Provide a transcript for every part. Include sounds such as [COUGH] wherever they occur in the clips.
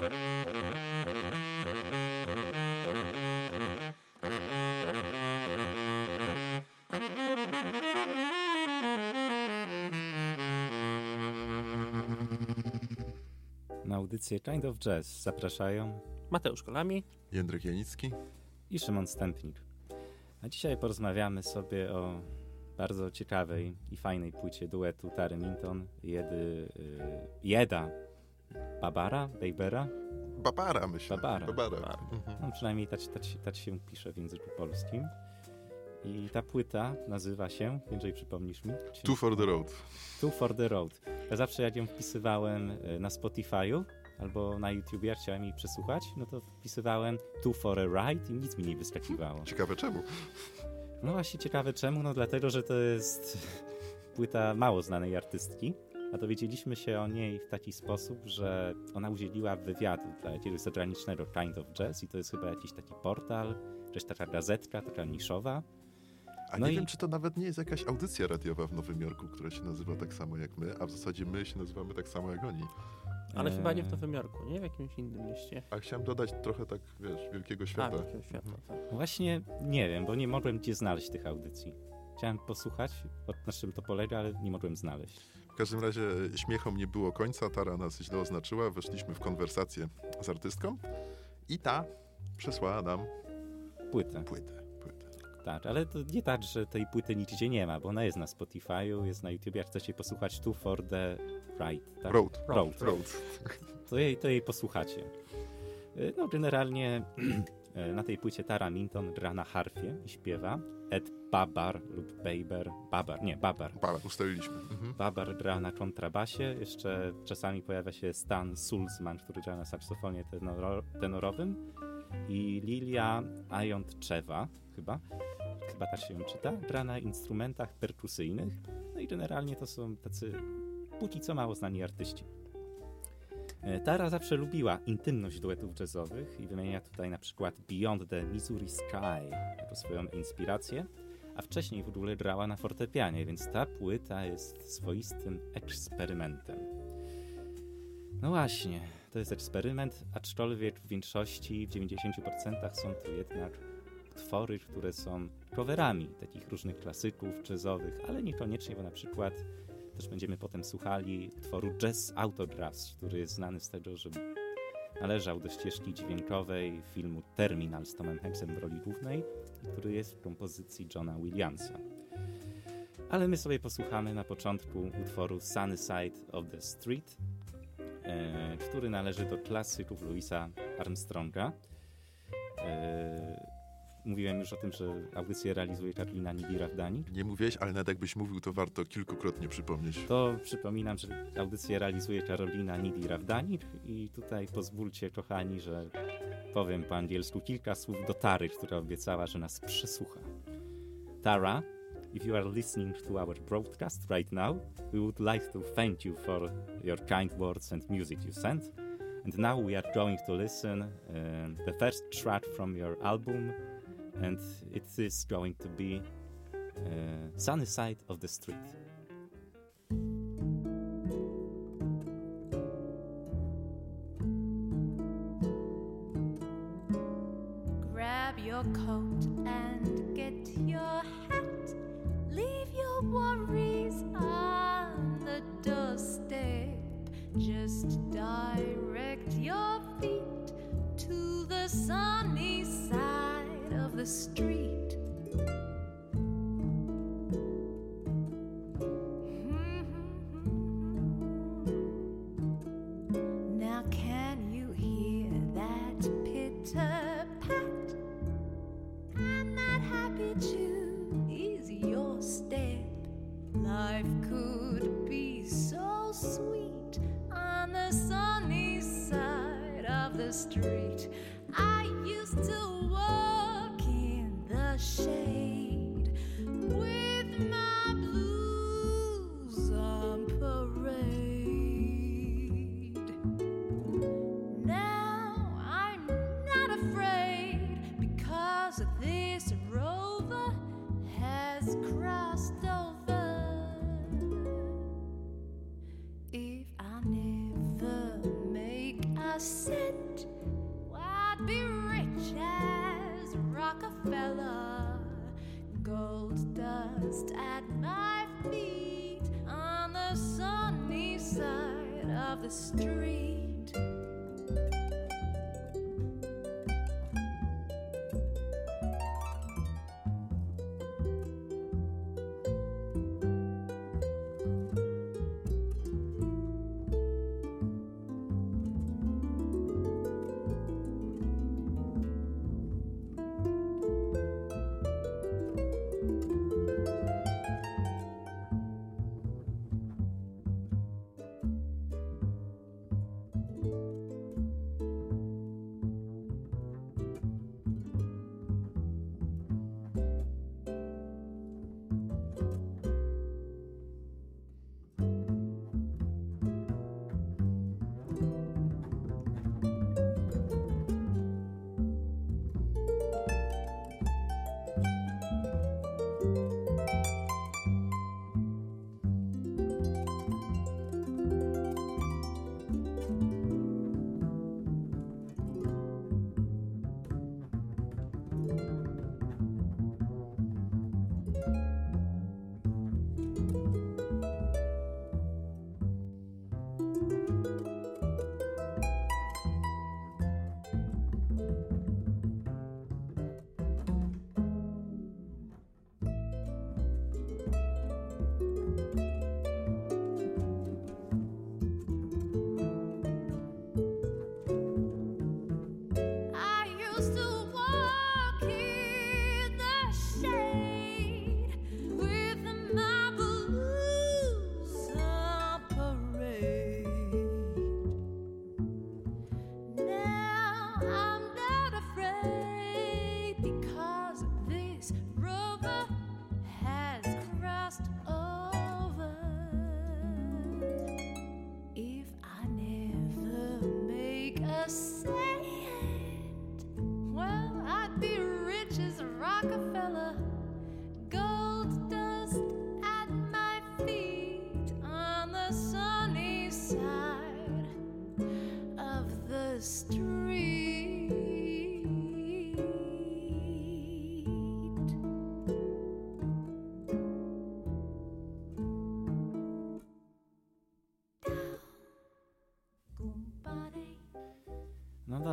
Na audycję Kind of Jazz zapraszają Mateusz Kolami. Jędrek Janicki. i Szymon Stępnik. A dzisiaj porozmawiamy sobie o bardzo ciekawej i fajnej płycie duetu Tary Minton, Jedy, y, Jeda Babara, Babera, Babara, myślę. Babara. Babara. Babara. Mhm. no przynajmniej tak, tak, się- tak się pisze w języku polskim. I ta płyta nazywa się, Jędrzej przypomnisz mi? Two for the road. Two for the Road. Ja zawsze jak ją wpisywałem y, na Spotify'u albo na YouTube, jak chciałem jej przesłuchać, no to wpisywałem Two for a Ride i nic mi nie wyskakiwało. Ciekawe czemu. No właśnie ciekawe czemu, no dlatego, że to jest płyta mało znanej artystki, a dowiedzieliśmy się o niej w taki sposób, że ona udzieliła wywiadu dla jakiegoś zagranicznego Kind of Jazz i to jest chyba jakiś taki portal, jakaś taka gazetka, taka niszowa. A No nie i- wiem, czy to nawet nie jest jakaś audycja radiowa w Nowym Jorku, która się nazywa tak samo jak my, a w zasadzie my się nazywamy tak samo jak oni. Ale Eee, chyba nie w Nowym Jorku, nie? W jakimś innym mieście. A chciałem dodać trochę tak, wiesz, wielkiego A, świata. Wielkiego Świata, tak. Właśnie nie wiem, bo nie mogłem gdzie znaleźć tych audycji. Chciałem posłuchać, od na czym to polega, ale nie mogłem znaleźć. W każdym razie śmiechom nie było końca, Tara nas źle oznaczyła, weszliśmy w konwersację z artystką i ta przesłała nam Płytę. płytę. Tak, ale to nie tak, że tej płyty nigdzie nie ma, bo ona jest na Spotify'u, jest na YouTube, jak chcecie posłuchać Two for the Ride. Tak? Road. Road. Road. to jej, to jej posłuchacie. Y, No, generalnie [CLEARS THROAT] na tej płycie Tara Minton gra na harfie i śpiewa. Ed Babar lub Baber, Babar, nie, Babar. Bala, ustaliliśmy. Mhm. Babar gra na kontrabasie, jeszcze czasami pojawia się Stan Sulzman, który gra na saksofonie tenoro, tenorowym i Lilia Ajontczewa, chyba, chyba tak się ją czyta, gra na instrumentach perkusyjnych, no i generalnie to są tacy póki co mało znani artyści. E, Tara zawsze lubiła intymność duetów jazzowych i wymienia tutaj na przykład Beyond the Missouri Sky jako swoją inspirację, a wcześniej w ogóle grała na fortepianie, więc ta płyta jest swoistym eksperymentem. No właśnie, to jest eksperyment, aczkolwiek w większości, w 90% są to jednak utwory, które są coverami takich różnych klasyków jazzowych, ale niekoniecznie, bo na przykład też będziemy potem słuchali utworu Jazz Autographs, który jest znany z tego, że należał do ścieżki dźwiękowej filmu Terminal z Tomem Hanksem w roli głównej, który jest w kompozycji Johna Williamsa. Ale my sobie posłuchamy na początku utworu Sunny Side of the Street, e, który należy do klasyków Louisa Armstronga. Mówiłem już o tym, że audycję realizuje Karolina Nibira-Wdanik. Nie mówiłeś, ale nawet jakbyś mówił, to warto kilkukrotnie przypomnieć. To przypominam, że audycję realizuje Karolina Nidi-Rawdanik i tutaj pozwólcie, kochani, że powiem po angielsku kilka słów do Tary, która obiecała, że nas przesłucha. Tara, if you are listening to our broadcast right now, we would like to thank you for your kind words and music you sent. And now we are going to listen uh, the first track from your album, and it is going to be uh, Sunny Side of the Street. Grab your coat and get your hat. Leave your worries on the doorstep. Just direct your feet to the of the street. Mm-hmm. Now, can you hear that pitter pat? And that happy tune is your step. Life could be so sweet on the sunny side of the street. I used to dust at my feet on the sunny side of the street. Adios.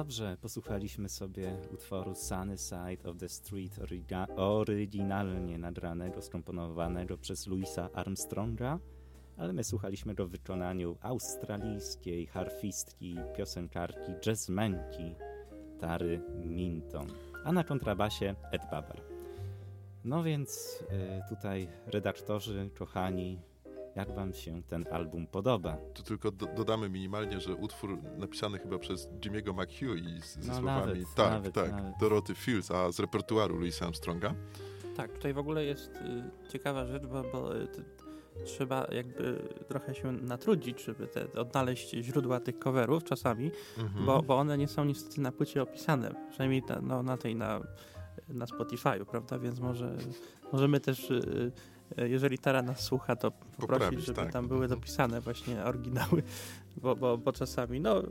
Dobrze, posłuchaliśmy sobie utworu Sunny Side of the Street oryginalnie nagranego, skomponowanego przez Louisa Armstronga, ale my słuchaliśmy go w wykonaniu australijskiej harfistki, piosenkarki, jazzmenki Tary Minton, a na kontrabasie Ed Babar. No więc y, tutaj redaktorzy, kochani, jak wam się ten album podoba? Tu tylko do, dodamy minimalnie, że utwór napisany chyba przez Jimmy'ego McHugh i z, ze No, słowami nawet, tak, nawet, tak, nawet. Doroty Fields, a z repertuaru Louisa Armstronga. Tak, tutaj w ogóle jest y, ciekawa rzecz, bo, bo y, t- trzeba jakby trochę się natrudzić, żeby te, odnaleźć źródła tych coverów czasami, Mhm. bo, bo one nie są niestety na płycie opisane, przynajmniej na, no, na tej, na, na Spotify'u, prawda, więc może możemy też, y, y, jeżeli Tara nas słucha, to poprosić, Poprawić, żeby tak. tam były dopisane właśnie oryginały, [LAUGHS] bo, bo, bo czasami, no,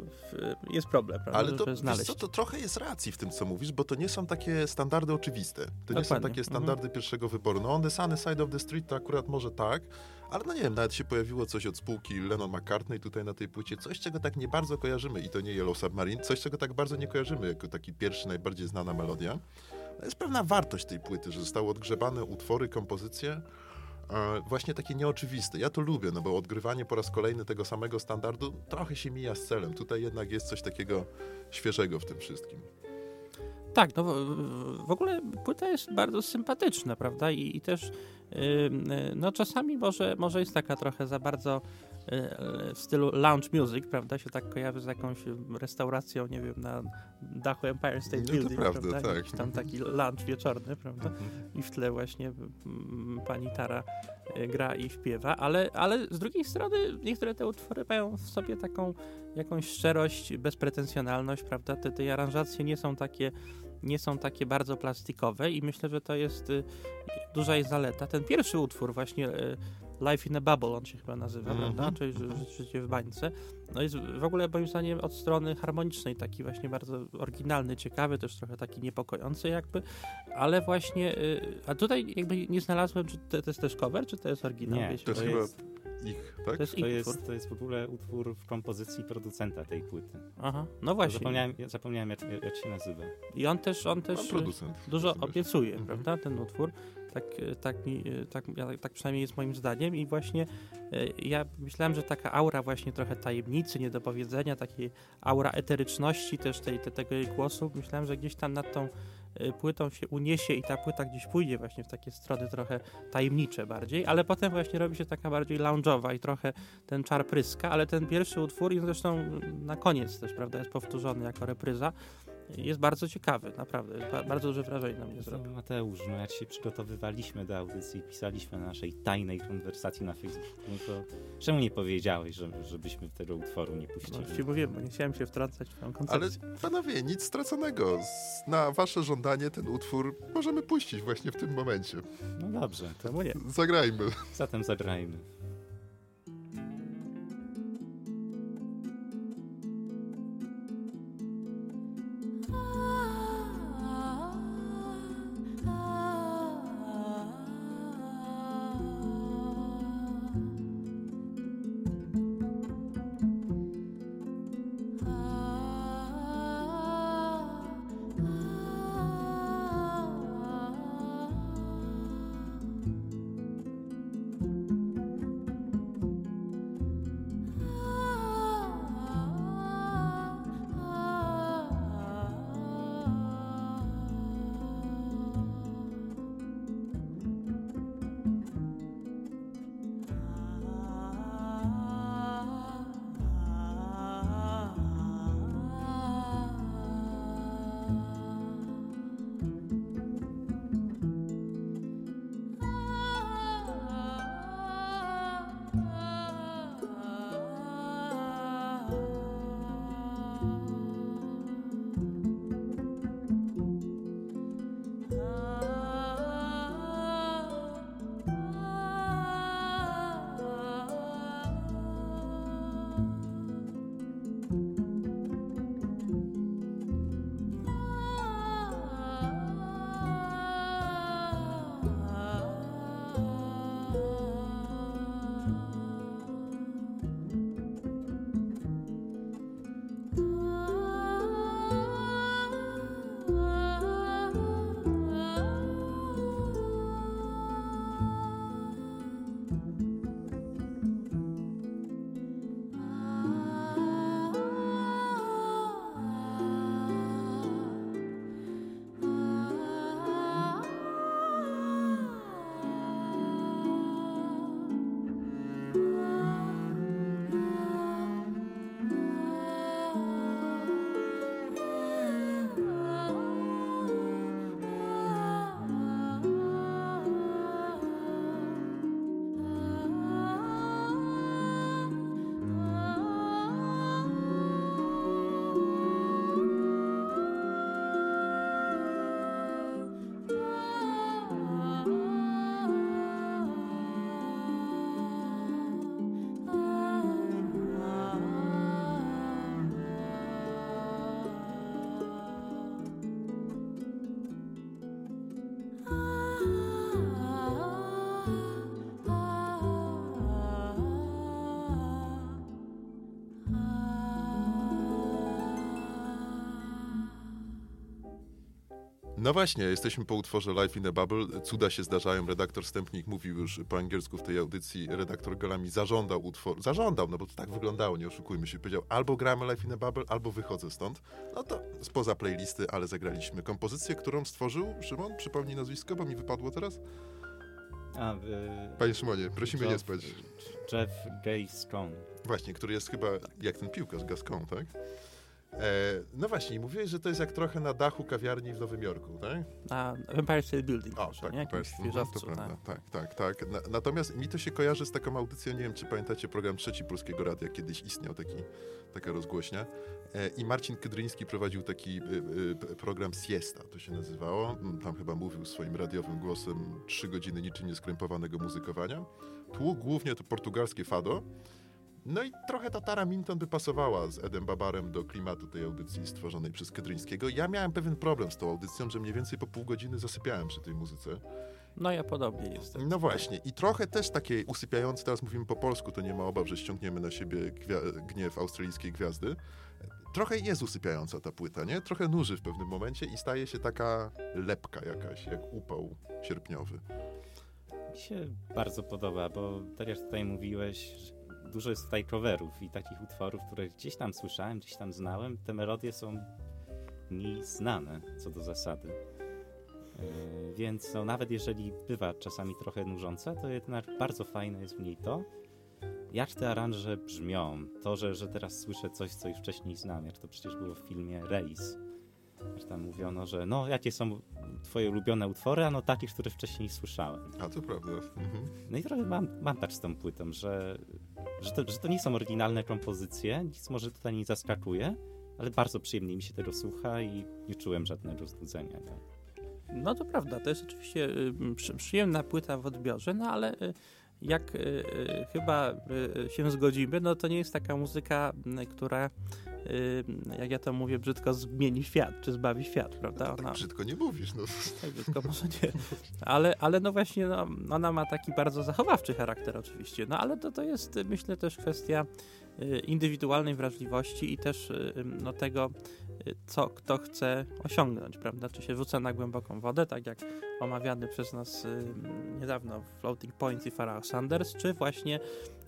jest problem, prawda, Ale to, znaleźć. co, to trochę jest racji w tym, co mówisz, bo to nie są takie standardy oczywiste. To nie są Dokładnie. takie Mhm. standardy pierwszego wyboru. No on the sunny side of the street to akurat może tak, ale no nie wiem, nawet się pojawiło coś od spółki Lennon McCartney tutaj na tej płycie, coś czego tak nie bardzo kojarzymy i to nie Yellow Submarine, coś czego tak bardzo nie kojarzymy jako taki pierwszy, najbardziej znana melodia. To jest pewna wartość tej płyty, że zostały odgrzebane utwory, kompozycje, e, właśnie takie nieoczywiste. Ja to lubię, no bo odgrywanie po raz kolejny tego samego standardu trochę się mija z celem. Tutaj jednak jest coś takiego świeżego w tym wszystkim. Tak, no w- ogóle płyta jest bardzo sympatyczna, prawda? I, i też y, y, no czasami może, może jest taka trochę za bardzo w stylu lounge music, prawda? Się tak kojarzy z jakąś restauracją, nie wiem, na dachu Empire State No to Building, prawda, prawda? tak. Jakiś tam taki lunch wieczorny, prawda? i w tle właśnie pani Tara y, gra i śpiewa, ale, ale z drugiej strony niektóre te utwory mają w sobie taką jakąś szczerość, bezpretensjonalność, prawda? Te, te aranżacje nie są takie nie są takie bardzo plastikowe i myślę, że to jest y, duża jej zaleta. Ten pierwszy utwór właśnie y, Life in a Bubble on się chyba nazywa, Mhm. prawda? Czyli ży- ży- życie w bańce. No jest w ogóle moim zdaniem od strony harmonicznej taki właśnie bardzo oryginalny, ciekawy, też trochę taki niepokojący jakby, ale właśnie, y, a tutaj jakby nie znalazłem, czy to, to jest też cover, czy to jest oryginał? Nie, wiecie? To jest chyba ich, tak? to jest To jest, to jest w ogóle utwór w kompozycji producenta tej płyty. Aha, no właśnie. Zapomniałem, zapomniałem jak, jak się nazywa. I on też, on też producent. dużo obiecuje, Mhm. prawda, ten utwór. Tak, e, tak, e, tak, tak przynajmniej jest moim zdaniem i właśnie e, ja myślałem, że taka aura właśnie trochę tajemnicy, niedopowiedzenia, takiej aura eteryczności też tej, te, tego jej głosu, myślałem, że gdzieś tam nad tą płytą się uniesie i ta płyta gdzieś pójdzie właśnie w takie strony trochę tajemnicze bardziej, ale potem właśnie robi się taka bardziej lounge'owa i trochę ten czar pryska, ale ten pierwszy utwór i zresztą na koniec też, prawda, jest powtórzony jako repryza, jest bardzo ciekawy, naprawdę, ba- bardzo duże wrażenie na mnie zrobił. Mateusz, no jak się przygotowywaliśmy do audycji, pisaliśmy na naszej tajnej konwersacji na Facebooku, no to czemu nie powiedziałeś, że, żebyśmy tego utworu nie No, puścili? już ci mówiłem, bo nie chciałem się wtrącać w Ale koncepcję. panowie, nic straconego. Na wasze żądanie ten utwór możemy puścić właśnie w tym momencie. No dobrze, to? Zagrajmy. zatem zagrajmy. No właśnie, jesteśmy po utworze Life in a Bubble. Cuda się zdarzają. Redaktor Stępnik mówił już po angielsku w tej audycji. Redaktor Galami zażądał utwór. Zażądał, no bo to tak wyglądało, nie oszukujmy się. Powiedział albo gramy Life in a Bubble, albo wychodzę stąd. No to spoza playlisty, ale zagraliśmy kompozycję, którą stworzył Szymon. Przypomnij nazwisko, bo mi wypadło teraz. A, y, Panie Szymonie, prosimy nie Jeff- spać. Jeff Gascon. Właśnie, który jest chyba jak ten piłkarz Gascon, tak? E, no właśnie, mówiłeś, że to jest jak trochę na dachu kawiarni w Nowym Jorku, tak? Na Empire State Building, O, tak, nie? Jakimś to tak. prawda. Tak, tak, tak. Na, natomiast mi to się kojarzy z taką audycją, nie wiem, czy pamiętacie program Trzeci Polskiego Radia, kiedyś istniał taki, taka rozgłośnia. E, I Marcin Kydryński prowadził taki y, y, program Siesta, to się nazywało. Mm, Tam chyba mówił swoim radiowym głosem trzy godziny niczym nieskrępowanego muzykowania. Tło głównie to portugalskie fado. No i trochę ta Tara Minton by pasowała z Edem Babarem do klimatu tej audycji stworzonej przez Kydryńskiego. Ja miałem pewien problem z tą audycją, że mniej więcej po pół godziny zasypiałem przy tej muzyce. No ja podobnie jestem. No właśnie. I trochę też takie usypiające, teraz mówimy po polsku, to nie ma obaw, że ściągniemy na siebie gniew australijskiej gwiazdy. Trochę jest usypiająca ta płyta, nie? Trochę nuży w pewnym momencie i staje się taka lepka jakaś, jak upał sierpniowy. Mi się bardzo podoba, bo tak jak tutaj mówiłeś, że dużo jest tutaj coverów i takich utworów, które gdzieś tam słyszałem, gdzieś tam znałem. Te melodie są mi znane co do zasady. Yy, Więc no, nawet jeżeli bywa czasami trochę nużąca, to jednak bardzo fajne jest w niej to, jak te aranże brzmią. To, że, że teraz słyszę coś, co już wcześniej znam, jak to przecież było w filmie Race. Że tam mówiono, że no, jakie są twoje ulubione utwory, a no takich, które wcześniej słyszałem. A to prawda. Mhm. No i trochę mam, mam tak z tą płytą, że, że, to, że to nie są oryginalne kompozycje, nic może tutaj nie zaskakuje, ale bardzo przyjemnie mi się tego słucha i nie czułem żadnego znudzenia. Nie? No to prawda, to jest oczywiście y, przy, przyjemna płyta w odbiorze, no ale y, jak y, chyba się zgodzimy, no to nie jest taka muzyka, która, jak ja to mówię brzydko, zmieni świat, czy zbawi świat, prawda? Ona, Tak brzydko nie mówisz, no. tak brzydko może nie, ale, ale no właśnie no, ona ma taki bardzo zachowawczy charakter oczywiście, no ale to, to jest y, myślę też kwestia y, indywidualnej wrażliwości i też y, no, tego, y, co kto chce osiągnąć, prawda? Czy się rzuca na głęboką wodę, tak jak omawiany przez nas y, niedawno Floating Points i Farah Sanders, czy właśnie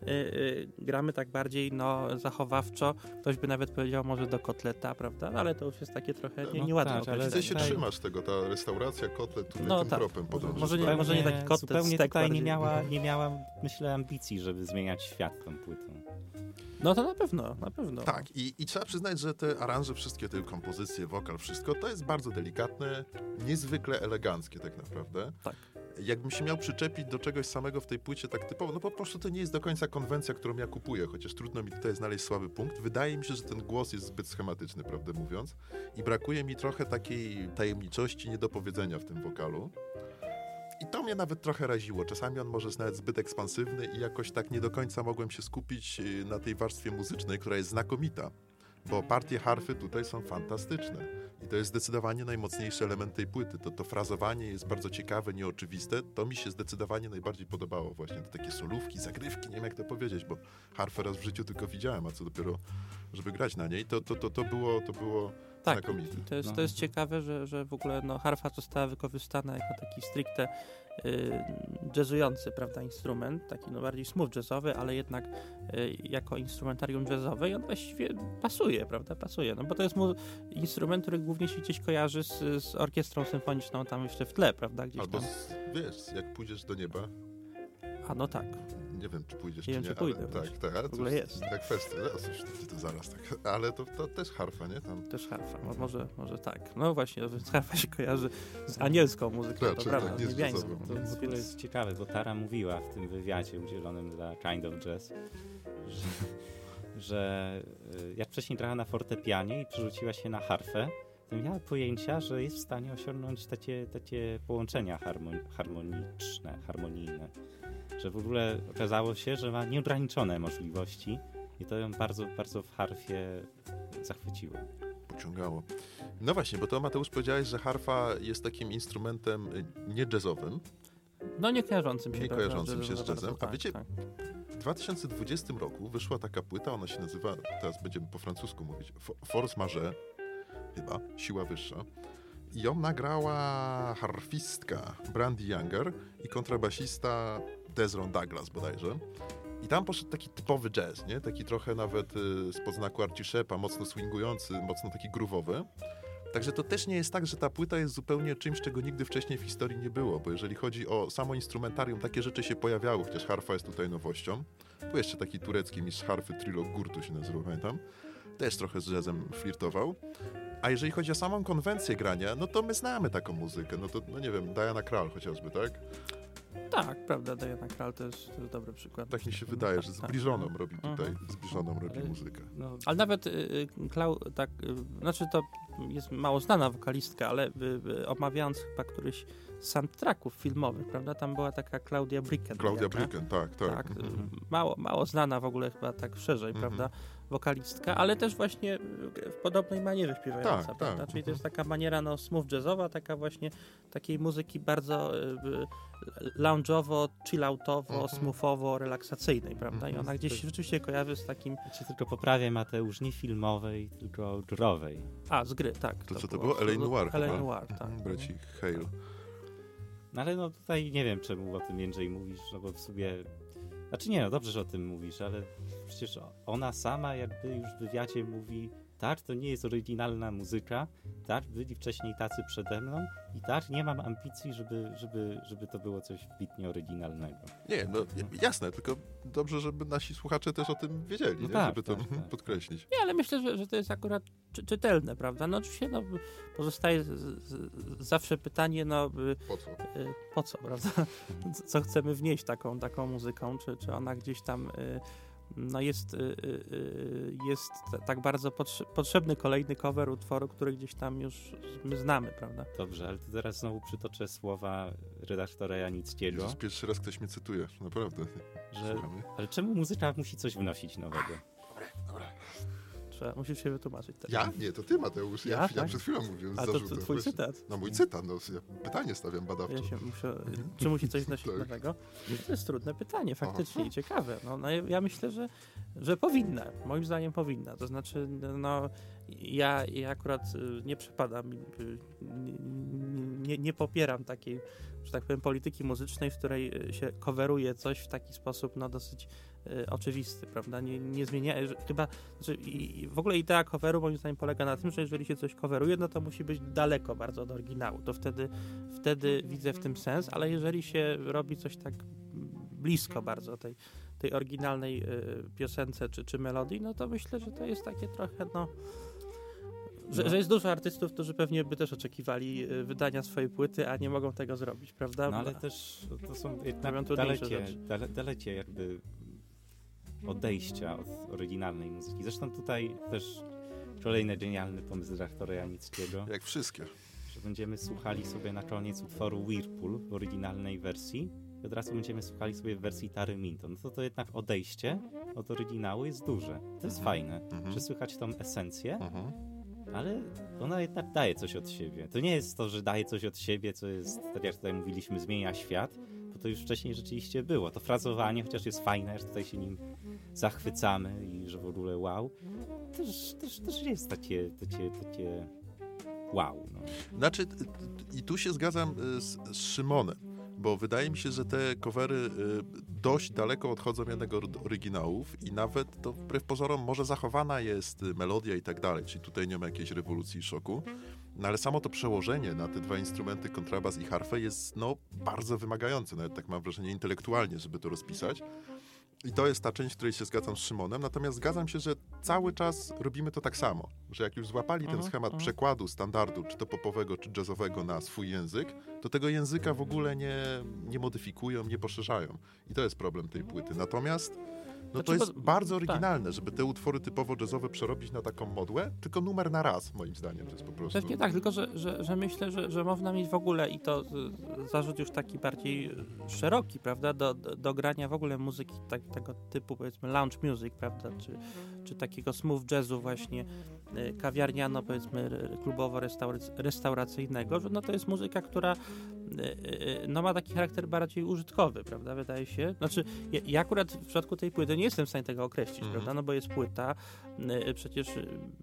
y, y, gramy tak bardziej no, zachowawczo, ktoś by nawet powiedział może do kotleta, prawda? Ale to już jest takie trochę nie, No nieładne tak, ale Ty się tutaj- trzymasz tego, ta restauracja, kotlet, tutaj No tym tak. tropem podążasz. Może nie- tak? może nie taki kotlet, zupełnie stek tutaj nie miała, nie miała, myślę, ambicji, żeby zmieniać świat tą płytą. No to na pewno, na pewno. Tak, i, i trzeba przyznać, że te aranże, wszystkie te kompozycje, wokal, wszystko, to jest bardzo delikatne, niezwykle eleganckie tak naprawdę. Tak. Jakbym się miał przyczepić do czegoś samego w tej płycie tak typowo, no po prostu to nie jest do końca konwencja, którą ja kupuję, chociaż trudno mi tutaj znaleźć słaby punkt. Wydaje mi się, że ten głos jest zbyt schematyczny, prawdę mówiąc, i brakuje mi trochę takiej tajemniczości, niedopowiedzenia w tym wokalu. I to mnie nawet trochę raziło. Czasami on może jest nawet zbyt ekspansywny i jakoś tak nie do końca mogłem się skupić y, na tej warstwie muzycznej, która jest znakomita. Bo partie harfy tutaj są fantastyczne. I to jest zdecydowanie najmocniejszy element tej płyty. To, to frazowanie jest bardzo ciekawe, nieoczywiste. To mi się zdecydowanie najbardziej podobało. Właśnie te takie solówki, zagrywki, nie wiem jak to powiedzieć, bo harfę raz w życiu tylko widziałem, a co dopiero, żeby grać na niej, to, to, to, to było, to było Tak, to jest, No. to jest ciekawe, że, że w ogóle no, harfa została wykorzystana jako taki stricte y, jazzujący prawda, instrument, taki no, bardziej smooth jazzowy, ale jednak y, jako instrumentarium jazzowe i on właściwie pasuje, prawda, pasuje, no bo to jest mu instrument, który głównie się gdzieś kojarzy z, z orkiestrą symfoniczną tam jeszcze w tle, prawda, gdzieś Albo, tam. z, wiesz, jak pójdziesz do nieba, A no tak, nie wiem, czy pójdziesz, Nie czy wiem, nie. czy pójdę ale, właśnie. tak, tak, ale W ogóle to jest. Tak, kwestia, no, to, to zaraz tak. Ale to, to też harfa, nie? Tam też harfa, mo- może, może tak. No właśnie, harfa się kojarzy z anielską muzyką, Tak, to tak, prawda, tak, nie z niebiańską. To Więc- w ogóle jest ciekawe, bo Tara mówiła w tym wywiadzie udzielonym dla Kind of Jazz, że, że y, jak wcześniej grała na fortepianie i przerzuciła się na harfę, to nie miała pojęcia, że jest w stanie osiągnąć takie, takie połączenia harmon- harmoniczne, harmonijne. Że w ogóle okazało się, że ma nieograniczone możliwości i to ją bardzo, bardzo w harfie zachwyciło. pociągało. No właśnie, bo to Mateusz powiedziałeś, że harfa jest takim instrumentem y, nie jazzowym. No nie kojarzącym się. Nie prawda, kojarzącym się z bardzo, jazzem. A tak, wiecie, tak. W 2020 roku wyszła taka płyta, ona się nazywa, teraz będziemy po francusku mówić, Fo- Force Majeure, chyba, Siła Wyższa. I ją nagrała harfistka Brandy Younger i kontrabasista Desron Douglas bodajże. I tam poszedł taki typowy jazz, nie? Taki trochę nawet y, z podznaku Arciszepa, mocno swingujący, mocno taki groove'owy. Także to też nie jest tak, że ta płyta jest zupełnie czymś, czego nigdy wcześniej w historii nie było, bo jeżeli chodzi o samo instrumentarium, takie rzeczy się pojawiały, chociaż harfa jest tutaj nowością. Był jeszcze taki turecki mistrz harfy, Trilog Gurtu się nazywał, pamiętam. Też trochę z jazzem flirtował. A jeżeli chodzi o samą konwencję grania, no to my znamy taką muzykę. No to, no nie wiem, Diana Krall chociażby, tak? Tak, prawda, Diana Krall to jest, to jest dobry przykład. Tak mi się wydaje, że Tak, tak. zbliżoną robi tutaj, Mhm. zbliżoną robi muzykę. No, Ale nawet y, y, Klau, tak, y, znaczy to jest mało znana wokalistka, ale y, y, omawiając chyba któryś z soundtracków filmowych, prawda, tam była taka Claudia Bricken. Claudia Bricken, tak, tak. Tak, y, Mhm. mało, mało znana w ogóle chyba tak szerzej, Mhm. prawda, wokalistka, ale też właśnie y, w podobnej manierze śpiewająca, Tak, prawda, tak, czyli to mhm. jest taka maniera no smooth jazzowa, taka właśnie takiej muzyki bardzo y, y, lounge'owo, chilloutowo, Mhm. smoothowo, relaksacyjnej, prawda, i Mhm. ona gdzieś się rzeczywiście kojarzy z takim, ja cię tylko poprawię, Mateusz, nie filmowej, tylko jazzowej. a, z gry, tak. To co to było? L.A. Noir L.A. Noir, tak. Mhm, Braci Hale. No ale no tutaj nie wiem, czemu o tym Jędrzej mówisz, no bo w sobie... Znaczy nie, no dobrze, że o tym mówisz, ale przecież ona sama jakby już w wywiadzie mówi tak, to nie jest oryginalna muzyka, tak, byli wcześniej tacy przede mną i tak, nie mam ambicji, żeby, żeby, żeby to było coś wbitnie oryginalnego. Nie, no jasne, tylko dobrze, żeby nasi słuchacze też o tym wiedzieli, No nie? tak, żeby to tak, tak. podkreślić. Nie, ale myślę, że, że to jest akurat czy, czytelne, prawda? No oczywiście no, pozostaje z, z, zawsze pytanie, no y, Po co? y, po co, prawda? Co chcemy wnieść taką, taką muzyką, czy, czy ona gdzieś tam y, no jest, y, y, y, jest tak bardzo potrze- potrzebny kolejny cover utworu, który gdzieś tam już my znamy, prawda? Dobrze, ale to teraz znowu przytoczę słowa redaktora Janickiego, Jezus, pierwszy raz ktoś mnie cytuje, naprawdę. że ale czemu muzyka musi coś wnosić nowego? Dobra. Musisz się wytłumaczyć teraz. Ja? Nie, to ty Mateusz. Ja, Ja? ja, Tak? przed chwilą mówiłem A to, zarzutem. twój Właśnie. cytat. No mój cytat, no ja pytanie stawiam badawczo. Ja się muszę, czy musi coś wnosić Tak. nowego? To jest trudne pytanie, faktycznie i ciekawe. No, no, ja- ja myślę, że, że powinna. Moim zdaniem powinna. To znaczy, no, ja, ja akurat y, nie przepadam, y, nie, nie, popieram takiej, że tak powiem, polityki muzycznej, w której y, się coveruje coś w taki sposób, no, dosyć oczywisty, prawda? Nie, nie zmienia, chyba, znaczy, i, w ogóle idea coveru moim zdaniem polega na tym, że jeżeli się coś coveruje, no to musi być daleko bardzo od oryginału. To wtedy wtedy widzę w tym sens, ale jeżeli się robi coś tak blisko bardzo tej, tej oryginalnej y, piosence czy, czy melodii, no to myślę, że to jest takie trochę, no... Że, No. że jest dużo artystów, którzy pewnie by też oczekiwali y, wydania swojej płyty, a nie mogą tego zrobić, prawda? No ale też to są jednak dalecie, rzeczy. dale, dalecie jakby odejścia od oryginalnej muzyki. Zresztą tutaj też kolejny genialny pomysł redaktora Janickiego, Jak wszystkie. że będziemy słuchali sobie na koniec utworu Whirlpool w oryginalnej wersji i od razu będziemy słuchali sobie w wersji Tary Minton. No to to jednak odejście od oryginału jest duże. To jest fajne, Mhm. że słychać tą esencję, Mhm. ale ona jednak daje coś od siebie. To nie jest to, że daje coś od siebie, co jest, tak jak tutaj mówiliśmy, zmienia świat, bo to już wcześniej rzeczywiście było. To frazowanie, chociaż jest fajne, że tutaj się nim zachwycamy i że w ogóle wow, też, też, też jest takie, takie, takie wow. No. Znaczy, i tu się zgadzam y, z, z Szymonem, bo wydaje mi się, że te covery y, dość daleko odchodzą jednak od oryginałów i nawet to wbrew pozorom może zachowana jest melodia i tak dalej, czyli tutaj nie ma jakiejś rewolucji i szoku. No ale samo to przełożenie na te dwa instrumenty, kontrabas i harfę jest no bardzo wymagające, nawet tak mam wrażenie intelektualnie, żeby to rozpisać. I to jest ta część, w której się zgadzam z Szymonem, natomiast zgadzam się, że cały czas robimy to tak samo, że jak już złapali ten Mhm, schemat mhm. przekładu standardu, czy to popowego, czy jazzowego na swój język, to tego języka w ogóle nie, nie modyfikują, nie poszerzają. I to jest problem tej płyty. Natomiast no to Znaczy, jest bo- bardzo tak. oryginalne, żeby te utwory typowo jazzowe przerobić na taką modłę, tylko numer na raz, moim zdaniem, to jest po prostu... Pewnie tak, tylko że, że, że myślę, że, że można mieć w ogóle i to z- zarzut już taki bardziej szeroki, prawda, do, do, do grania w ogóle muzyki tak, tego typu powiedzmy lounge music, prawda, czy, czy takiego smooth jazzu właśnie e, kawiarniano powiedzmy klubowo-restauracyjnego, że no to jest muzyka, która no ma taki charakter bardziej użytkowy, prawda, wydaje się. Znaczy, ja, ja akurat w przypadku tej płyty nie jestem w stanie tego określić, Mhm. prawda, no bo jest płyta, e, przecież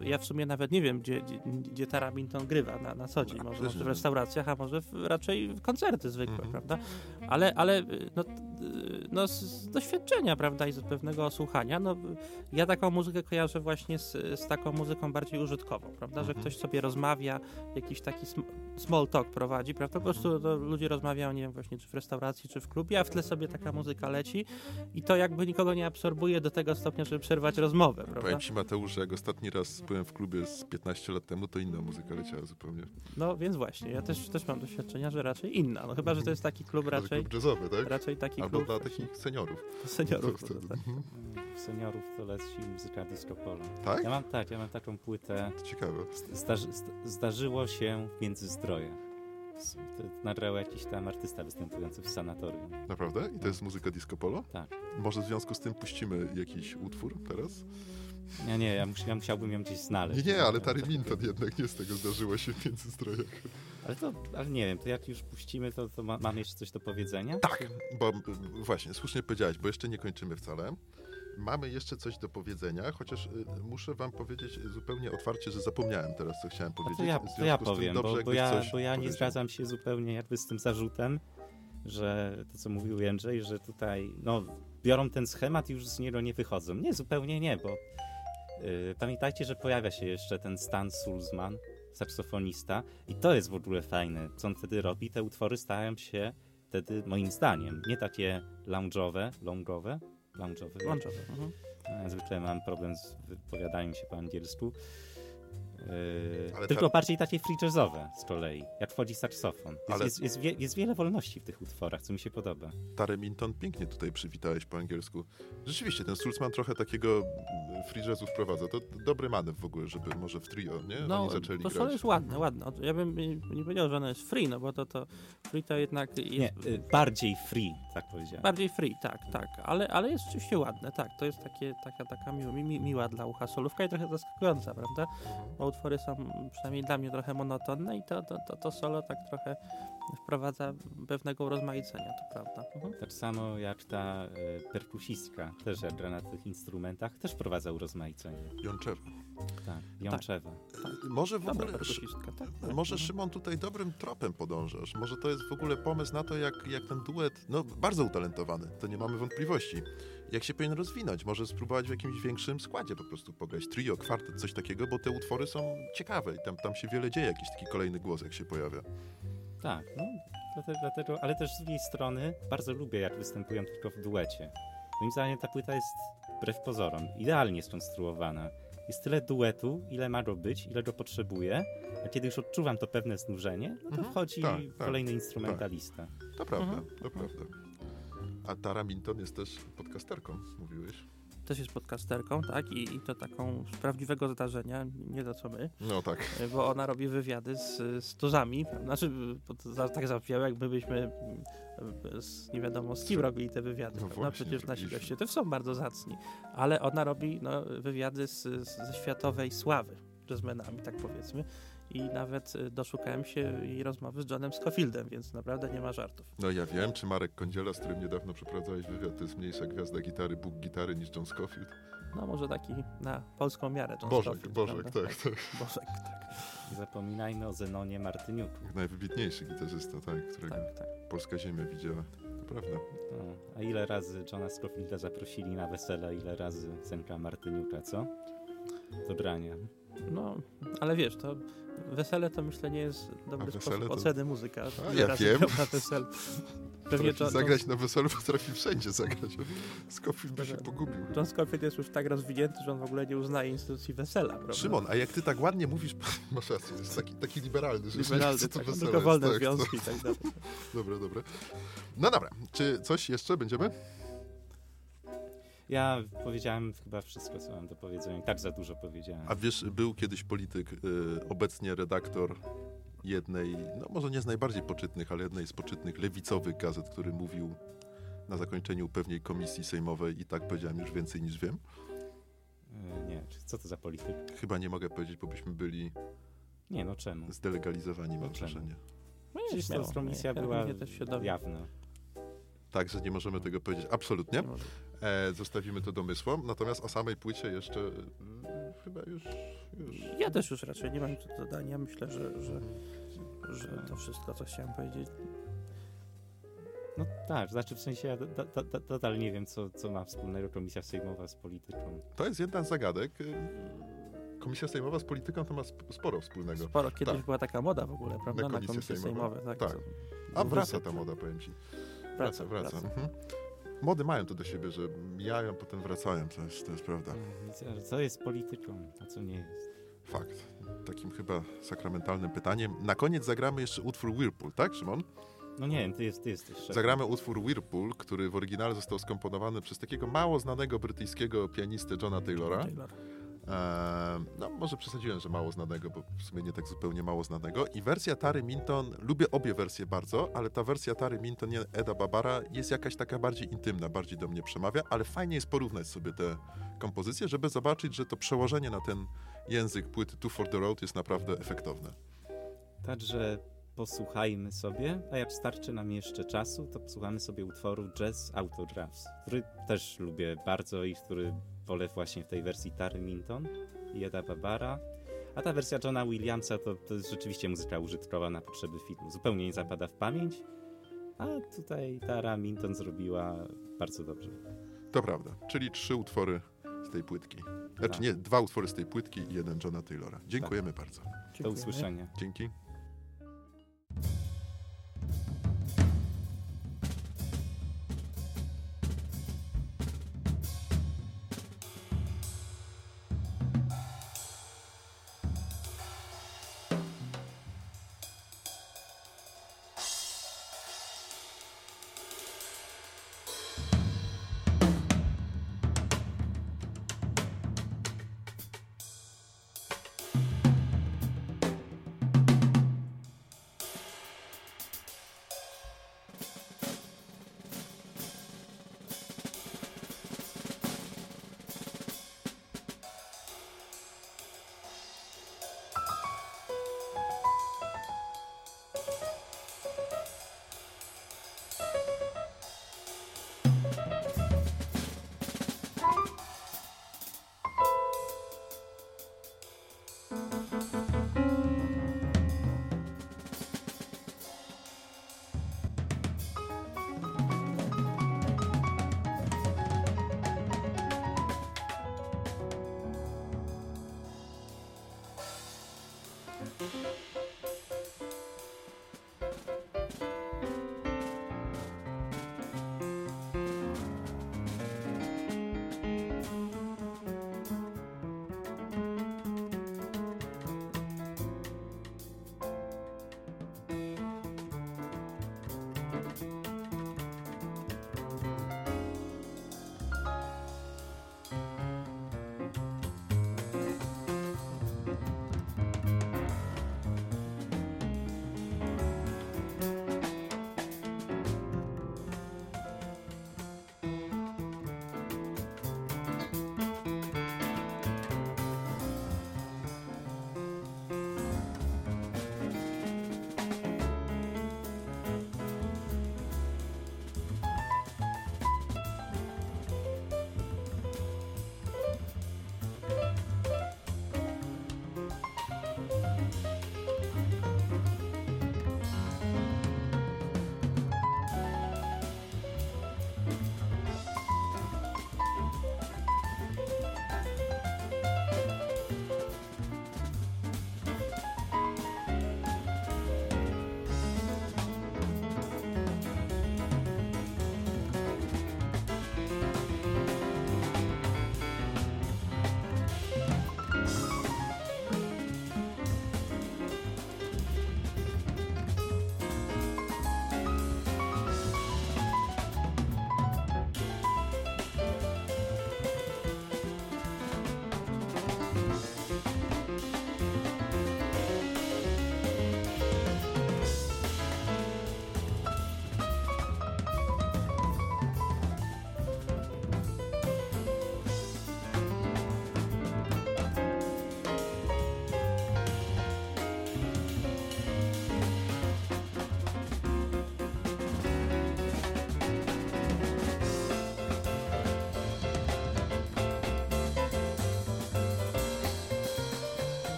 ja w sumie nawet nie wiem, gdzie, gdzie, gdzie Tara Minton grywa na, na co dzień. No, Może, może w restauracjach, a może w, raczej w koncerty zwykłe, Mhm. prawda? Ale, ale no, no, z, doświadczenia, prawda, i z pewnego słuchania. No, ja taką muzykę kojarzę właśnie z, z taką muzyką bardziej użytkową, prawda, że Mhm. ktoś sobie rozmawia, jakiś taki sm- small talk prowadzi, prawda, po prostu ludzie rozmawiają, nie wiem, właśnie czy w restauracji, czy w klubie, a w tle sobie taka muzyka leci i to jakby nikogo nie absorbuje do tego stopnia, żeby przerwać rozmowę, prawda. Powiem ci Mateusz, że jak ostatni raz byłem w klubie z 15 lat temu, to inna muzyka leciała zupełnie. No więc właśnie, ja też, też mam doświadczenia, że raczej inna, no chyba, że to jest taki klub raczej, Klub jazzowy, tak? raczej taki Albo dla takich seniorów. seniorów. To- tak. mhm. Seniorów to leci muzyka disco polo. Tak? Ja mam tak, ja mam taką płytę. To ciekawe. Zdarzy, zd- zdarzyło się w to Nagrał jakiś tam artysta występujący w sanatorium. Naprawdę? I to jest muzyka disco polo? Tak. Może w związku z tym puścimy jakiś utwór teraz? Nie, nie, ja, mus, ja musiałbym ją gdzieś znaleźć. Nie, nie, ale Tary tak. Minton jednak nie z tego zdarzyło się w Międzyzdrojach. Ale to, ale nie wiem, to jak już puścimy, to, to ma, mam jeszcze coś do powiedzenia? Tak, bo właśnie, słusznie powiedziałeś, bo jeszcze nie kończymy wcale. Mamy jeszcze coś do powiedzenia, chociaż y, muszę wam powiedzieć zupełnie otwarcie, że zapomniałem teraz, co chciałem powiedzieć. to ja, to ja powiem, dobrze, bo, bo, ja, bo ja nie zgadzam się zupełnie jakby z tym zarzutem, że to, co mówił Jędrzej, że tutaj, no, biorą ten schemat i już z niego nie wychodzą. Nie, zupełnie nie, bo y, pamiętajcie, że pojawia się jeszcze ten Stan Sulzman, saksofonista i to jest w ogóle fajne, co on wtedy robi. Te utwory stają się wtedy, moim zdaniem, nie takie lounge'owe, longowe, lounge'owe, Łączowe. Mhm. Zwykle mam problem z wypowiadaniem się po angielsku. Yy, tylko ta- bardziej takie free jazzowe z kolei, jak wchodzi saksofon. Jest, Ale- jest, jest, wie, jest wiele wolności w tych utworach, co mi się podoba. Tary Minton pięknie tutaj przywitałeś po angielsku. Rzeczywiście, ten Sulzman trochę takiego free jazzu wprowadza. To dobry manewr w ogóle, żeby może w trio, nie? No, Oni zaczęli to grać. jest ładne, ładne. Ja bym nie, nie powiedział, że ono jest free, no bo to, to free to jednak Nie, jest y, bardziej free, tak powiedziałem. bardziej free, tak, tak. Ale, ale jest rzeczywiście ładne, tak. To jest takie, taka, taka miła, mi, miła dla ucha solówka i trochę zaskakująca, prawda? Bo utwory są przynajmniej dla mnie trochę monotonne i to, to, to, to solo tak trochę wprowadza pewnego urozmaicenia, to prawda. Mhm. Tak samo jak ta y, perkusistka, też jak gra na tych instrumentach, też wprowadza urozmaicenie. Jączewa. Tak, jączewa. Może w Dobra ogóle... tak. tak. Może Mhm. Szymon tutaj dobrym tropem podążasz. Może to jest w ogóle pomysł na to, jak, jak ten duet, no bardzo utalentowany, to nie mamy wątpliwości. Jak się powinien rozwinąć? Może spróbować w jakimś większym składzie po prostu pograć. Trio, kwartet, coś takiego, bo te utwory są ciekawe i tam, tam się wiele dzieje, jakiś taki kolejny głos, jak się pojawia. Tak, no, dlatego, dlatego, ale też z drugiej strony bardzo lubię, jak występują tylko w duecie. Moim zdaniem ta płyta jest, wbrew pozorom, idealnie skonstruowana. Jest tyle duetu, ile ma go być, ile go potrzebuje, a kiedy już odczuwam to pewne znużenie, no to Mhm, wchodzi tak, tak, kolejny instrumentalista. To prawda, Mhm. to prawda. A Tara Minton jest też podcasterką, mówiłeś. Też jest podcasterką, tak? I, I to taką z prawdziwego zdarzenia, nie to co my, No tak. bo ona robi wywiady z, z tuzami, znaczy to tak zabrzmiało, jakby byśmy mm, z, nie wiadomo z kim robili te wywiady, No właśnie, Przecież nasi robiliśmy. goście też są bardzo zacni, ale ona robi no, wywiady z, z, ze światowej sławy jazzmenami, tak powiedzmy. I nawet y, doszukałem się jej rozmowy z Johnem Scofieldem, więc naprawdę nie ma żartów. No ja wiem, czy Marek Kądziela, z którym niedawno przeprowadzałeś wywiad, to jest mniejsza gwiazda gitary, Bóg gitary niż John Scofield. No może taki na polską miarę John Bożek, Scofield, Bożek, tak, tak. [LAUGHS] Bożek, tak, Nie zapominajmy o Zenonie Martyniuku. Najwybitniejszy gitarzysta, tak, którego tak, tak. polska ziemia widziała. To prawda. No, a ile razy Johna Scofielda zaprosili na wesele, ile razy Zenka Martyniuka, co? Do grania. No, ale wiesz, to wesele to myślę nie jest dobry sposób to- oceny muzyka. A, ja wiem. Na weselu. [LAUGHS] Pewnie John, zagrać na weselu, potrafi wszędzie zagrać. Scofield by się pogubił. John Scofield jest już tak rozwinięty, że on w ogóle nie uznaje instytucji wesela, prawda? Szymon, a jak ty tak ładnie mówisz, [LAUGHS] masz rację, jest taki, taki liberalny, że Liberalny, co to tak, wesele tylko jest, wolne tak, związki i tak dalej. To, [LAUGHS] dobra, dobra. No dobra, czy coś jeszcze będziemy? Ja powiedziałem chyba wszystko, co mam do powiedzenia. I tak za dużo powiedziałem. A wiesz, był kiedyś polityk, y, obecnie redaktor jednej, no może nie z najbardziej poczytnych, ale jednej z poczytnych lewicowych gazet, który mówił na zakończeniu pewnej komisji sejmowej i tak powiedziałem już więcej niż wiem. E, Nie, co to za polityk? Chyba nie mogę powiedzieć, bo byśmy byli Nie, no czemu? zdelegalizowani, mam No czemu? wrażenie. No Przecież ta nie, była jawna. Tak, że nie możemy tego powiedzieć absolutnie. E, zostawimy to domysłom. Natomiast o samej płycie jeszcze y, chyba już, już. Ja też już raczej nie mam nic do dodania. Myślę, że, że, że to wszystko, co chciałem powiedzieć. No tak, znaczy w sensie ja da, da, da, nadal nie wiem, co, co ma wspólnego komisja sejmowa z polityką. To jest jedna z zagadek. Y, Komisja Sejmowa z polityką to ma sp- sporo wspólnego. Sporo. Kiedyś Tak. była taka moda w ogóle, prawda? Na Na komisje komisje sejmowe. sejmowe. Tak. Tak. co- A wraca ta moda, powiem ci. Wraca, wraca. wraca. Mhm. Mody mają to do siebie, że mijają, potem wracają, to jest, to jest prawda. Mm, Co jest polityką, a co nie jest? Fakt. Takim chyba sakramentalnym pytaniem. Na koniec zagramy jeszcze utwór Whirlpool, tak Szymon? No nie wiem, ty, jest, ty jesteś szefem. Zagramy utwór Whirlpool, który w oryginale został skomponowany przez takiego mało znanego brytyjskiego pianistę Johna Taylora. Taylor. No może przesadziłem, że mało znanego, bo w sumie nie tak zupełnie mało znanego. I wersja Tary Minton, lubię obie wersje bardzo, ale ta wersja Tary Minton, Eda Babara, jest jakaś taka bardziej intymna, bardziej do mnie przemawia, ale fajnie jest porównać sobie te kompozycje, żeby zobaczyć, że to przełożenie na ten język płyty Two for the Road jest naprawdę efektowne. Także posłuchajmy sobie, a jak starczy nam jeszcze czasu, to posłuchamy sobie utworu Jazz Autographs, który też lubię bardzo i który wolę właśnie w tej wersji Tary Minton i Eda Barbara. A ta wersja Johna Williamsa to, to jest rzeczywiście muzyka użytkowa na potrzeby filmu. Zupełnie nie zapada w pamięć, a tutaj Tara Minton zrobiła bardzo dobrze. To prawda, czyli trzy utwory z tej płytki. Znaczy Tak. nie, dwa utwory z tej płytki i jeden Johna Taylora. Dziękujemy bardzo. Do Dziękujemy. usłyszenia. Dzięki.